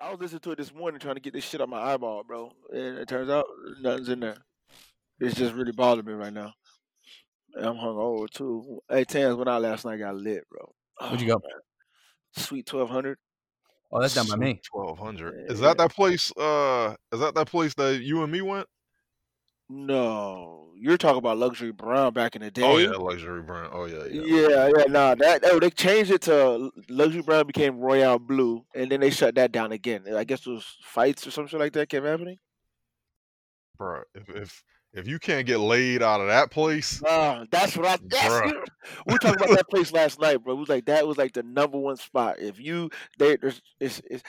I was listening to it this morning trying to get this shit out my eyeball, bro. And it turns out nothing's in there. It's just really bothering me right now. And I'm hungover too. Hey, Tans went out last night, got lit, bro. Where'd you go? man. Sweet twelve hundred. Oh, that's down by me. Twelve hundred. Is Yeah. that that place? Uh, is that that place that you and me went? No, you're talking about luxury brown back in the day. Oh yeah, luxury brown. Oh yeah, yeah. Yeah, yeah, nah, that oh, they changed it to luxury brown became royal blue, and then they shut that down again. I guess it was fights or some shit like that kept happening. bro. If if if you can't get laid out of that place, Ah, that's what I. That's We were talking about that place last night, bro. It was like that was like the number one spot. If you they there's it's, it's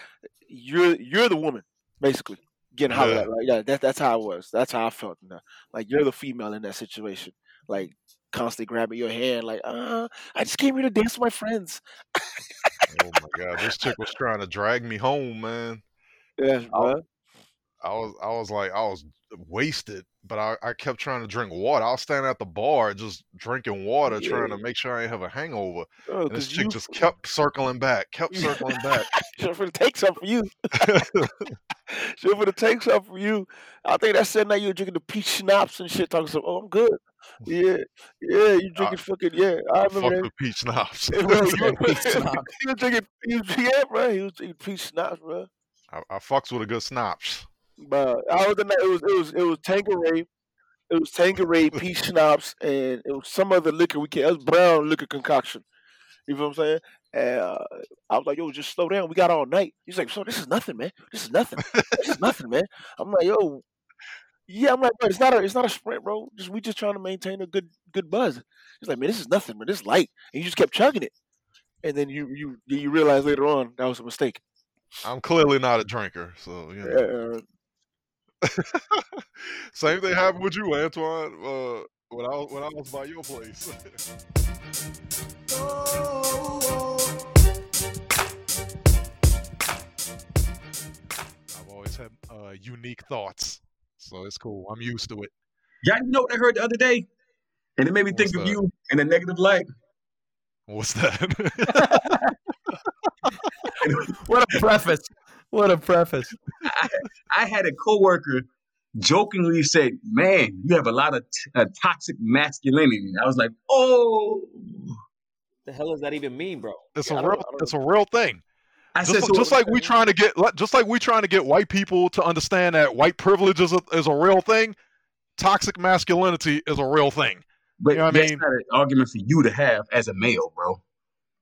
you're you're the woman basically getting hollered Yeah. at. Like yeah, that that's how it was. That's how I felt. You know? Like you're the female in that situation. Like constantly grabbing your hand. Like uh, I just came here to dance with my friends. oh my god, this chick was trying to drag me home, man. Yes, bro. I was I was like I was wasted, but I, I kept trying to drink water. I was standing at the bar just drinking water, trying to make sure I didn't have a hangover. Oh, And this chick you just kept circling back, kept circling back. She's gonna take something from you. She's gonna take something from you. I think that's saying that you were drinking the peach schnapps and shit, talking some. Oh, I'm good. Yeah, yeah. You uh, drinking fucking yeah. I Fuck remember the that. peach schnapps. You, Peach schnapps. he drinking. Was yeah, bro. He was drinking peach schnapps, bro. I, I fucks with a good schnapps. But I was the night. It was it was it was Tanqueray. It was Tanqueray, peach schnapps, and it was some other liquor we can't. It was brown liquor concoction. You know what I'm saying? And uh, I was like, "Yo, just slow down. We got all night." He's like, "So this is nothing, man. This is nothing. this is nothing, man." I'm like, "Yo, yeah." I'm like, "Bro, it's not a, it's not a sprint, bro. Just we just trying to maintain a good, good buzz." He's like, "Man, this is nothing, man. This is light." And you just kept chugging it, and then you you you realize later on that was a mistake. I'm clearly not a drinker, so you know. Uh, Same thing happened with you, Antoine. Uh, when I was when I was by your place. I've always had uh, unique thoughts, so it's cool. I'm used to it. Y'all know what I heard the other day? And it made me What's think of you in a negative light. What's that? What a preface. What a preface. I had a coworker jokingly say, "Man, you have a lot of t- uh, toxic masculinity." I was like, "Oh." The hell does that even mean, bro? it's Yeah, I a don't- real it's a real thing. I Just, said, so just like we trying to get just like we trying to get white people to understand that white privilege is a, is a real thing. Toxic masculinity is a real thing. but you know what I mean? not an argument for you to have as a male, bro.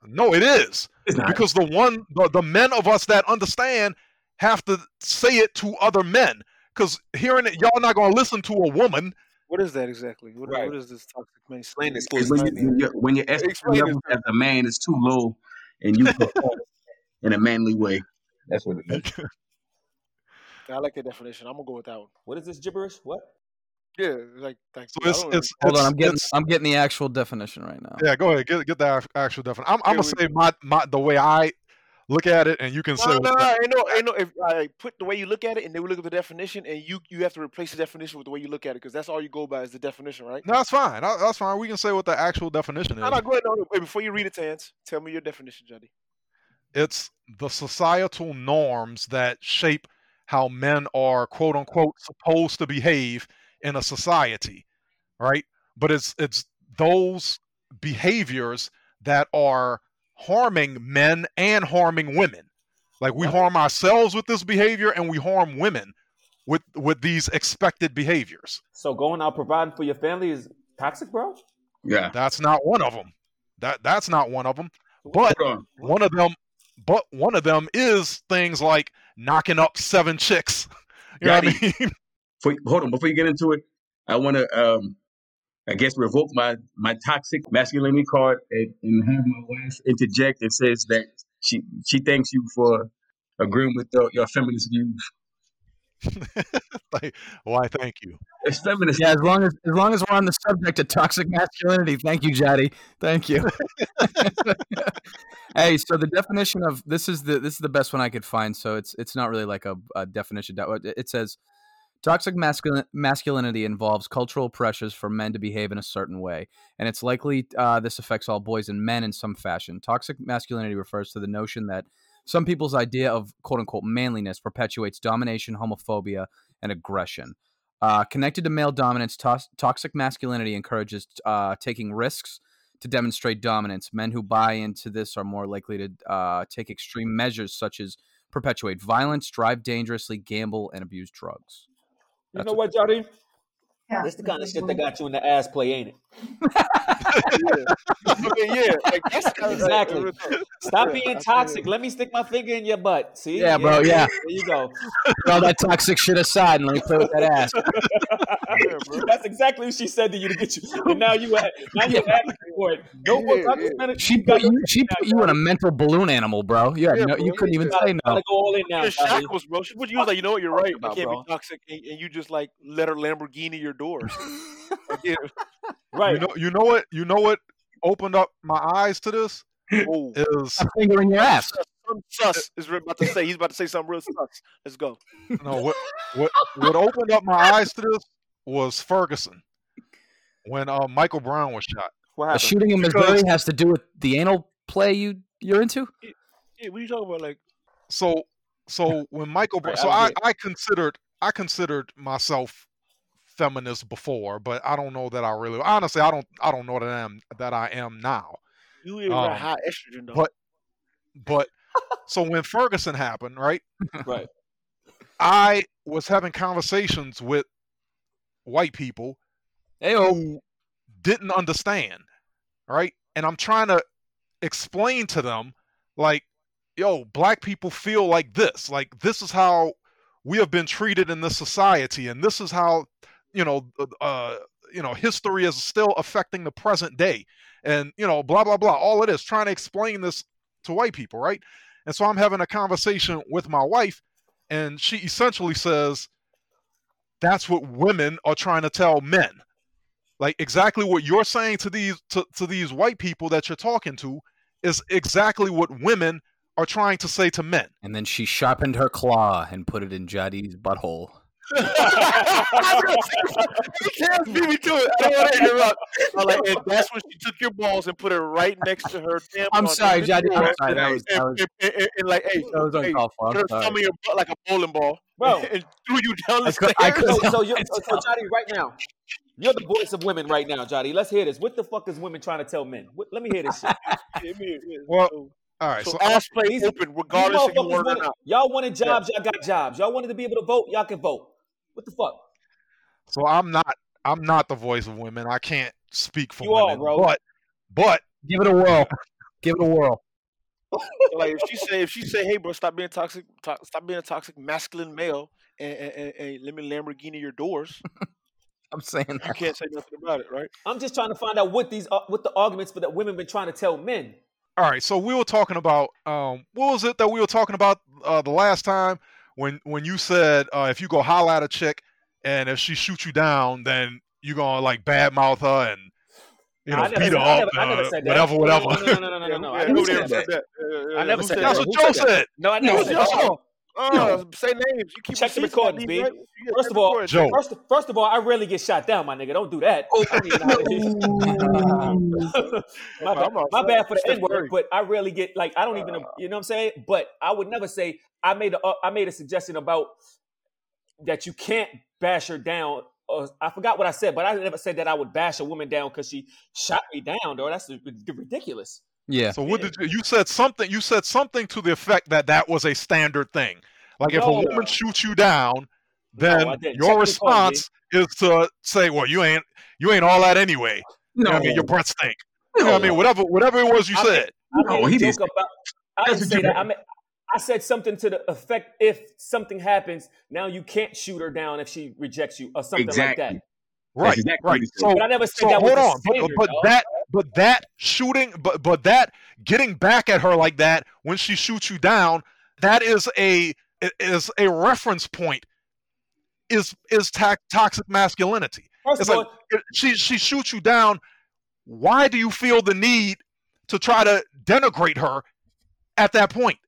No, it is. It's not. because the one the, the men of us that understand have to say it to other men because hearing it y'all not going to listen to a woman what is that exactly? What, Right. what is this toxic Explain masculinity? this, It's when, you, when, your when your estrogen level as a man is too low, and you perform in a manly way. That's what it means. I like that definition. I'm gonna go with that one. What is this gibberish? What? Yeah, like like so it's, it's, Hold it's, on, I'm getting it's- I'm getting the actual definition right now. yeah go ahead get get the actual definition i'm, I'm gonna say my, my the way i look at it and you can say No, what no, no, ain't no, ain't no. If I put the way you look at it, and they will look at the definition, and you you have to replace the definition with the way you look at it, because that's all you go by is the definition, right? no that's fine That- that's fine we can say what the actual definition No, is no, go ahead. No, no, wait, before you read it, Tans, tell me your definition, Johnny. It's the societal norms that shape how men are quote unquote supposed to behave in a society right but it's it's those behaviors that are harming men and harming women like we harm ourselves with this behavior and we harm women with with these expected behaviors So going out providing for your family is toxic, bro? Yeah. that's not one of them that that's not one of them but on. one of them but one of them is things like knocking up seven chicks you know what i mean For, hold on. Before you get into it, I want to, um, I guess, revoke my my toxic masculinity card and, and have my wife interject and says that she she thanks you for agreeing with your, your feminist views. like why thank you It's feminist. Yeah, as long as as long as we're on the subject of toxic masculinity, thank you, Jaddy. Thank you. Hey, so the definition of this is the this is the best one I could find. So it's it's not really like a, a definition. It says toxic masculin- masculinity involves cultural pressures for men to behave in a certain way, and it's likely uh, this affects all boys and men in some fashion. Toxic masculinity refers to the notion that Some people's idea of quote unquote manliness perpetuates domination, homophobia, and aggression. Uh, connected to male dominance, tos- toxic masculinity encourages uh, taking risks to demonstrate dominance. Men who buy into this are more likely to uh, take extreme measures such as perpetuate violence, drive dangerously, gamble, and abuse drugs. You know what, Jody? This the kind of shit that got you in the ass play, ain't it? I mean, yeah, like, that's Exactly. Stop being toxic. Let me stick my finger in your butt. See? Yeah, bro, yeah. There you go. Put all that toxic shit aside and let me play with that ass. Yeah. That's exactly what she said to you to get you. And now you at, now you're asking for it. No more Yeah, toxic yeah. men- She you got put you. She put you in a mental balloon animal, bro. You Yeah, no. bro, You couldn't even gotta, say no. gotta go all in now. You're shackles, bro. She, what you was like, you know what? You're right. I about, can't bro. be toxic, and, and you just like let her Lamborghini your doors. Yeah. Right. You know, you know what? You know what opened up my eyes to this Oh, is A finger in your ass. something sus is about to say. He's about to say something real sus. Let's go. no what what what opened up my eyes to this was Ferguson when uh, Michael Brown was shot. what A shooting in Because- Missouri has to do with the anal play you you're into. Yeah, what are you talking about? Like, So so when Michael Brown, Right, so I I. I considered I considered myself feminist before, but I don't know that I really honestly I don't I don't know that I am that I am now. you even Um, got high estrogen though. but- But so when Ferguson happened, right? Right. I was having conversations with white people Hey, who didn't understand, right? And I'm trying to explain to them, like, yo, black people feel like this. Like, this is how we have been treated in this society, and this is how, you know, uh, you know, history is still affecting the present day, and you know, blah blah blah. All it is trying to explain this to white people, right? And so I'm having a conversation with my wife, and she essentially says, "That's what women are trying to tell men." like exactly what you're saying to these to, to these white people that you're talking to is exactly what women are trying to say to men and then she sharpened her claw and put it in Jadi's butthole. You can't beat me to it. I don't want to interrupt. I'm like, and that's when she took your balls and put it right next to her. I'm sorry, and, Jadi. I'm sorry. That was, that was, and, and, and like, hey, that was hey, uncalled for. put her I'm sorry. thumb in your butt like a bowling ball, Bro. and threw you down the I could- I could- So, so, you're, so, so Jody, right now, you're the voice of women right now, Jody. Let's hear this. What the fuck is women trying to tell men? What, let me hear this shit. Well, all right so so, ass play open regardless if you motherfuckers want it or not. y'all wanted jobs, y'all got jobs. Y'all wanted to be able to vote, y'all can vote. What the fuck? so i'm not i'm not the voice of women i can't speak for You are, women bro. but but Give it a whirl. Give it a whirl. Like if she say if she say, "Hey, bro, stop being toxic, to- stop being a toxic masculine male, and, and, and, and let me Lamborghini your doors," I'm saying that. you can't say nothing about it, right? I'm just trying to find out what these uh, what the arguments for that women been trying to tell men. all right so we were talking about um what was it that we were talking about uh the last time when when you said uh if you go holler at a chick and if she shoots you down then you're gonna like badmouth her and you know I never beat her I up never- I never uh, said that. whatever whatever No, no, no, no, no, no, no. I never said that. that? Yeah, yeah, I never said said that's that. what joe said said No, I never said that. Uh, say names. You keep Check the recordings, ID, B. right? You First of all. Joe. First, first of all, I rarely get shot down, my nigga. Don't do that. my, bad, my bad for the Steph N word, but I rarely get like I don't even you know what I'm saying. But I would never say I made a uh, I made a suggestion about that you can't bash her down. Or I forgot what I said, but I never said that I would bash a woman down because she shot me down. Though that's ridiculous. Yeah. So what did you, you said something? You said something to the effect that that was a standard thing. Like if a No. woman shoots you down, then I didn't. your Check the response is to say, "Well, you ain't you ain't all that anyway." You know what I mean, your breath stink. You know what I mean, whatever whatever it was you I said. I No, he didn't about. I didn't say that. I, mean, I said something to the effect: if something happens, now you can't shoot her down if she rejects you, or something Exactly. like that. Right, exactly right. what. So But I never said so that hold the on, but, standard, but dog. that but that shooting, but but that getting back at her like that when she shoots you down, that is a is a reference point. Is is ta- toxic masculinity? First It's like all, she she shoots you down. Why do you feel the need to try to denigrate her at that point?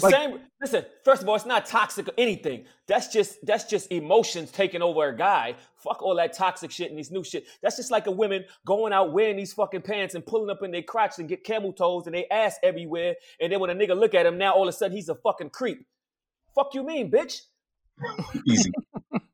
The Like- same. Listen, first of all, it's not toxic or anything. That's just that's just emotions taking over a guy. Fuck all that toxic shit and these new shit. That's just like a women going out wearing these fucking pants and pulling up in their crotch and get camel toes and they ass everywhere. And then when a nigga look at him, now all of a sudden he's a fucking creep. Fuck you mean, bitch? Easy.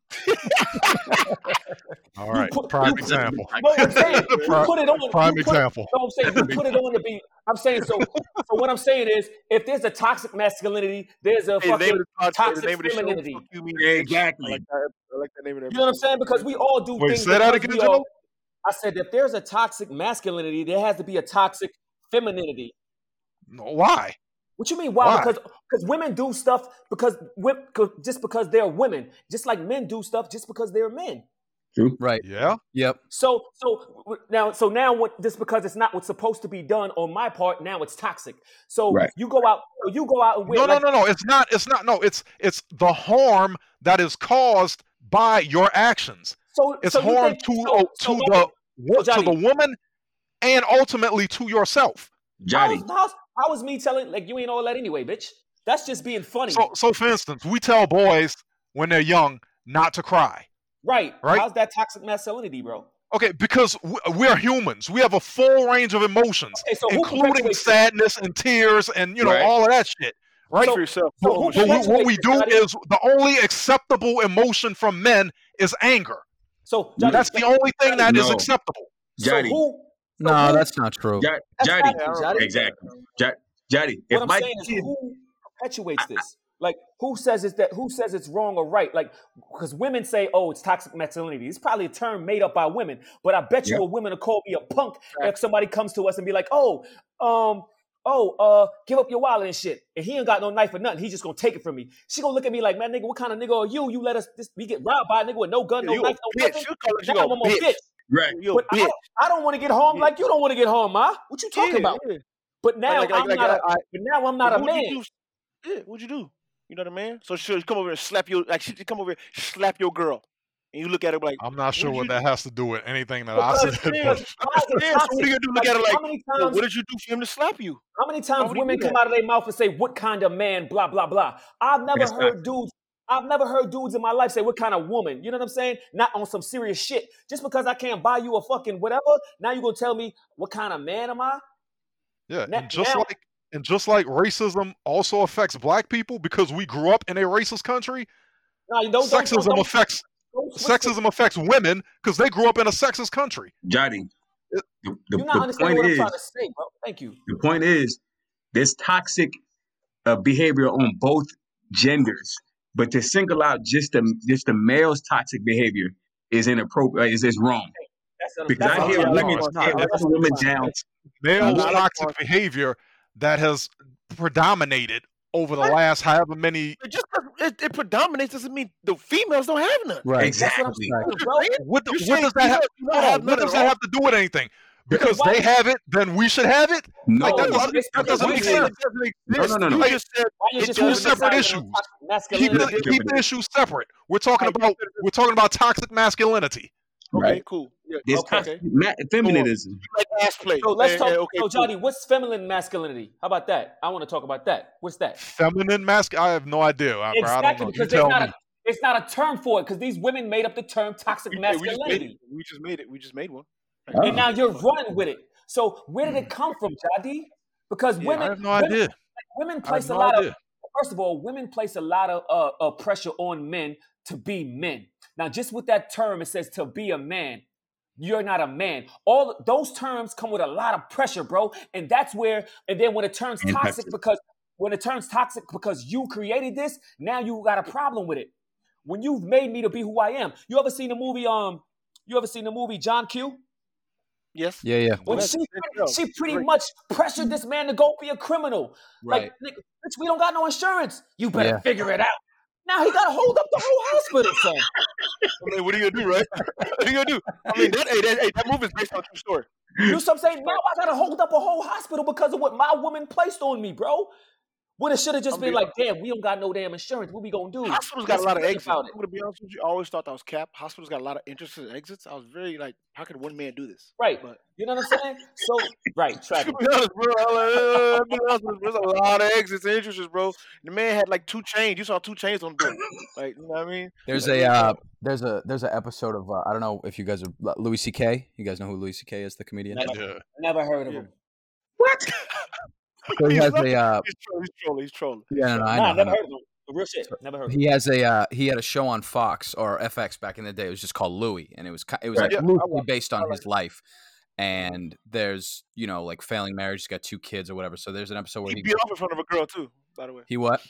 All right, put- prime you- example. No, I'm saying Prime- put it on. Prime you put- example. No, I'm saying you put it on to be. I'm saying so. so what I'm saying is, if there's a toxic masculinity, there's a Hey, fucking the toxic the name show, femininity. Fuck you, mean exactly. I like that. I like that name of that. You know what I'm saying? Because we all do Wait, things. say that because again, we all- I said if there's a toxic masculinity, there has to be a toxic femininity. Why? What you mean? Why? Why? Because because women do stuff because just because they're women, just like men do stuff just because they're men. True. Right. Yeah. Yep. So so now so now what just because it's not what's supposed to be done on my part, now it's toxic. So Right. you go out you go out and wear No, no, like, no, no. It's not. It's not. No, it's it's the harm that is caused by your actions. so It's so harm think- to so- uh, so to wait, the wo- to the woman, and ultimately to yourself. Johnny. how's, how's, how was me telling like you ain't all that anyway, bitch? That's just being funny. So, so for instance, we tell boys when they're young not to cry. right. Right. How's that toxic masculinity, bro? Okay, because we- we're humans. We have a full range of emotions, Okay, so including sadness and tears and you know Right. all of that shit. Right. Speak for yourself. so But, but we- what we do is the only acceptable emotion from men is anger. So Johnny, That's the only thing that is No. acceptable. so who? So No, that's not true. Jo- that's Johnny. facts, Johnny. Exactly. Jo- Johnny. What If I'm my saying is, who perpetuates this? Like, who says it's that? Who says it's wrong or right? Like, because women say, "Oh, it's toxic masculinity." It's probably a term made up by women, but I bet you Yep. a woman will call me a punk if somebody comes to us and be like, "Oh, um, oh, uh, give up your wallet and shit," and he ain't got no knife or nothing. He just gonna take it from me. She gonna look at me like, "Man, nigga, what kind of nigga are you? You let us this, we get robbed by a nigga with no gun, no you a knife, no bitch. nothing." You call you Now a I'm a bitch. bitch. Right. You a But I don't, don't want to get home Yeah. like you don't want to get home, ma. What you talking Yeah, about? yeah. But now Like, like, I'm like, not. like, a, I- but now I'm not a man. you do? Yeah, what'd you do? You know what I mean? So she'll come over and slap you like she come over and slap your girl, and you look at her like, I'm not sure What'd what you that has to do with anything that I said. yeah, but- Why is it so what are you do? Look at her like, how many times? what did you do for him to slap you? How many times would women come out of their mouth and say, "What kind of man?" Blah blah blah. I've never That's heard not- dudes. I've never heard dudes in my life say, "What kind of woman?" You know what I'm saying? Not on some serious shit. Just because I can't buy you a fucking whatever, now you gonna tell me what kind of man am I? Yeah, Na- and just now- like and just like racism also affects black people because we grew up in a racist country, No, you don't. don't, sexism don't, don't, affects don't switch the- sexism affects women because they grew up in a sexist country. Johnny. The, the, You're not the point what I'm is, to say, bro. Thank you. the point is, there's toxic uh, behavior on both genders, but to single out just the just the male's toxic behavior is inappropriate. Uh, is is wrong That's what I'm- because that's I hear I'm yeah, trying women to it's say. not. tear That's other women down. say. Male toxic Mark. behavior that has predominated over the What? last however many. It just it, it predominates doesn't mean the females don't have none. Right. That's what Exactly. What, You what does that have? females do not hold on, have what does that have to do with anything? Because why- they have it, then we should have it. No, Like, that No, doesn't, that doesn't make said- sense. No, no, no, no. You just said Why just two want does- to separate issues. Keep masculinity? the, keep the issues separate. We're talking Right. about we're talking about toxic masculinity. okay, Right. cool. Yeah, There's okay. ma- feminism. Like ass play. So let's Eh, talk. eh, okay, so cool. Johnny, what's feminine masculinity? How about that? I want to talk about that. What's that? Feminine mask. I have no idea. I, I don't Exactly know. Because there's not a, it's not a term for it because these women made up the term toxic We, yeah, we just it. masculinity, We just made it. We just made one. Oh. and now you're running with it. So where did it come from, Jadi? Because Yeah, women, I have no women, idea. women place a lot idea. of. First of all, women place a lot of uh, uh, pressure on men to be men. Now, just with that term, it says to be a man. You're not a man. All those terms come with a lot of pressure, bro. And that's where, and then when it turns toxic, toxic. because when it turns toxic because you created this, now you got a problem with it. When you've made me to be who I am. You ever seen the movie? Um, you ever seen the movie John Q? Yes. Yeah, yeah. When Yes, she, she pretty great. much pressured this man to go be a criminal. Right. Like, bitch, we don't got no insurance. You better Yeah. figure it out. Now he got to hold up the whole hospital, son. I mean, what are you gonna do, right? what are you gonna do? I mean, that, hey, that, hey, that movie is based on a true story. You know what I'm saying? Now I got to hold up a whole hospital because of what my woman placed on me, bro. When it should have just I'm been being- like, damn, we don't got no damn insurance. What we gonna do? Hospitals got a Let's lot of exits. about it. I'm gonna be honest with you. I always thought that was cap. Hospitals got a lot of entrances and exits. I was very like, how could one man do this? Right. But You know what I'm saying? So right, to be honest, bro, I'm like, uh, be honest there's a lot of exits and interests, bro. The man had like two chains. You saw two chains on the door. Like, you know what I mean? There's Like, a uh, there's a there's an episode of uh, I don't know if you guys are Louis C.K. You guys know who Louis C.K. is, the comedian. Never, Yeah. never heard of Yeah. him. What? So he has a uh, He's trolling. He's trolling. He's trolling. yeah, no, no, I Nah, know, I never know. heard of him. Real shit. Never heard of. He has a uh, he had a show on Fox or FX back in the day. It was just called Louie, and it was it was Right. like Yeah, loosely based on like his life. And there's you know like failing marriage, he's got two kids or whatever. So there's an episode where He he beat off in front of a girl too. By the way, he what?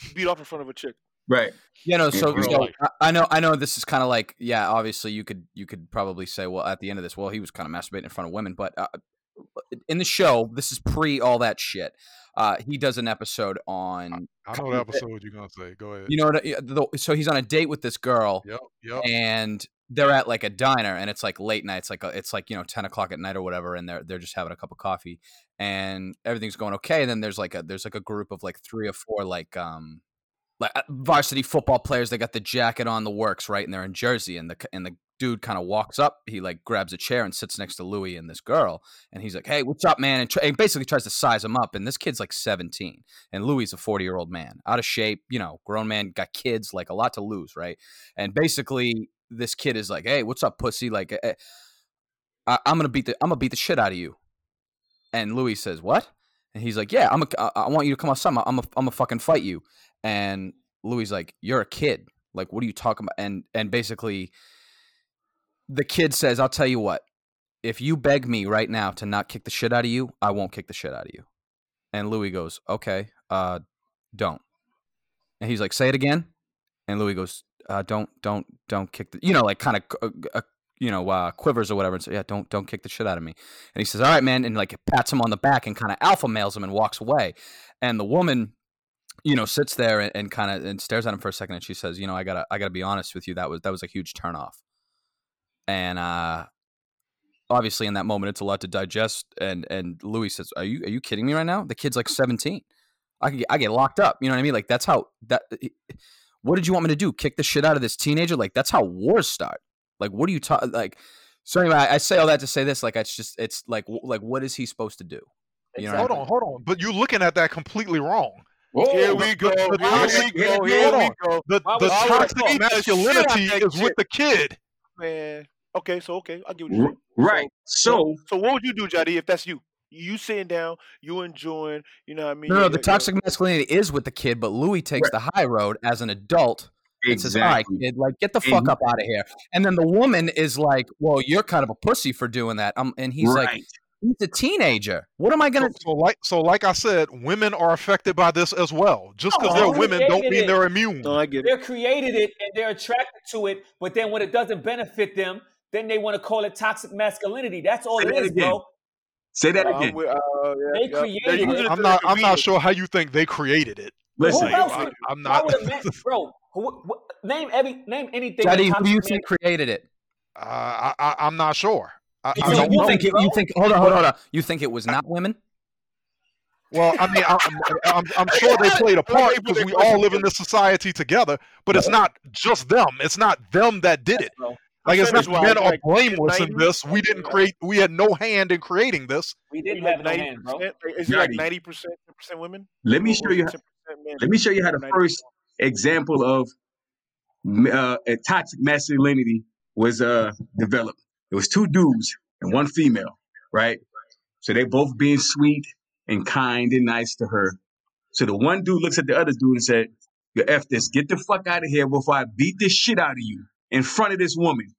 he beat off in front of a chick. Right. Yeah, no. So, so. I, I know, I know. This is kind of like, yeah. Obviously, you could, you could probably say, well, at the end of this, well, he was kind of masturbating in front of women. But uh, in the show, this is pre all that shit. Uh, he does an episode on, I know the episode you're gonna say. Go ahead. you know, what, the, so he's on a date with this girl, Yep. Yep. and they're at like a diner, and it's like late night. It's like a, it's like you know ten o'clock at night or whatever, and they're they're just having a cup of coffee, and everything's going okay. And then there's like a there's like a group of like three or four like um like uh, varsity football players. They got the jacket on the works right, and they're in Jersey, and the and the dude kind of walks up. He like grabs a chair and sits next to Louis and this girl, and he's like, "Hey, what's up, man?" And, tr- and basically tries to size him up. And this kid's like 17, and Louis is a 40 year old man, out of shape, you know, grown man, got kids, like a lot to lose, right? And basically, this kid is like, "Hey, what's up, pussy?" Like, eh, I- I'm gonna beat the I'm gonna beat the shit out of you. And Louis says, "What?" And he's like, "Yeah, I'm a, I want you to come outside. I'm a, I'm a, fucking fight you." And Louis is like, "You're a kid. Like, what are you talking about?" And and basically, the kid says, "I'll tell you what. If you beg me right now to not kick the shit out of you, I won't kick the shit out of you." And Louis goes, "Okay, uh, don't." And he's like, "Say it again." And Louis goes, uh, "Don't, don't, don't kick the," you know, like kind of, uh, uh, you know, uh, quivers or whatever, and says, "Yeah, don't, don't kick the shit out of me." And he says, "All right, man," and like pats him on the back and kind of alpha males him and walks away. And the woman, you know, sits there and, and kind of and stares at him for a second, and she says, "You know, I gotta, I gotta be honest with you. That was that was a huge turnoff." And uh, obviously, in that moment, it's a lot to digest. And and Louis says, "Are you are you kidding me right now? The kid's like 17. I can get, I get locked up. You know what I mean? Like that's how that. What did you want me to do? Kick the shit out of this teenager? Like that's how wars start. Like what are you talking? Like so anyway, I, I say all that to say this. Like it's just it's like w- like what is he supposed to do? You know, hold on, hold on. But you're looking at that completely wrong. Whoa, Here we go. but- Here we go. Here we go. The, the would- why would I toxic beat the shit out of masculinity is with the kid. Man. Okay, so okay, I'll give you R- Right. So So what would you do, Jody, if that's you? You sitting down, you enjoying, you know what I mean? No, no, the toxic masculinity is with the kid, but Louis takes the high road as an adult and says, "All right, kid, like get the And fuck he- up out of here." And then the woman is like, "Well, you're kind of a pussy for doing that." Um, and he's like, "He's a teenager. What am I gonna?" so like so like I said, women are affected by this as well. Just because No, they're women don't mean it. they're immune. No, I get it. They're created it and they're attracted to it, but then when it doesn't benefit them, then they want to call it toxic masculinity. That's all Say it that is, again. bro. Say that Uh, again. we- uh, yeah, They yeah. Created it. it I'm not I'm not sure how you think they created it. Listen, Who else I, I'm not. would a bro? Who, who, name every name anything. Daddy, who you toxic think created it? Uh, I, I, I'm not sure. I, You I You, don't think- you know. think it, you think? Hold on, hold on, hold on. You think it was not women? Well, I mean, I, I'm, I'm, I'm sure they played a part because we all live in this society together. But it's not just them. It's not them that did it. Bro. Like it's not men are like, blameless in this. We didn't create. We had no hand in creating this. We didn't like have no hand, bro. 90%? Is it like ninety percent, percent women? let me show you. 10% Let me show you how the 90%? first example of uh, a toxic masculinity was uh, developed. It was two dudes and one female, right? So they both being sweet and kind and nice to her. So the one dude looks at the other dude and said, "You f this, get the fuck out of here before I beat this shit out of you in front of this woman."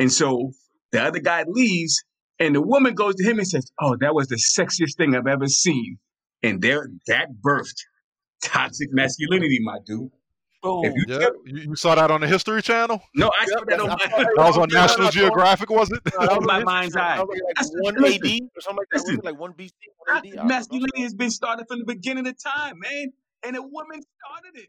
And so the other guy leaves, and the woman goes to him and says, "Oh, that was the sexiest thing I've ever seen." And there, that birthed toxic masculinity, my dude. Boom. You Yeah, you, you saw that on the History Channel. no, I saw that on my, That was on National that's on- Geographic, was it? No, that was my mind's eye. Like, That's- like one AD or something like that. Was listen. like one BC, one AD? I don't know. masculinity has been started from the beginning of time, man. And a woman started it.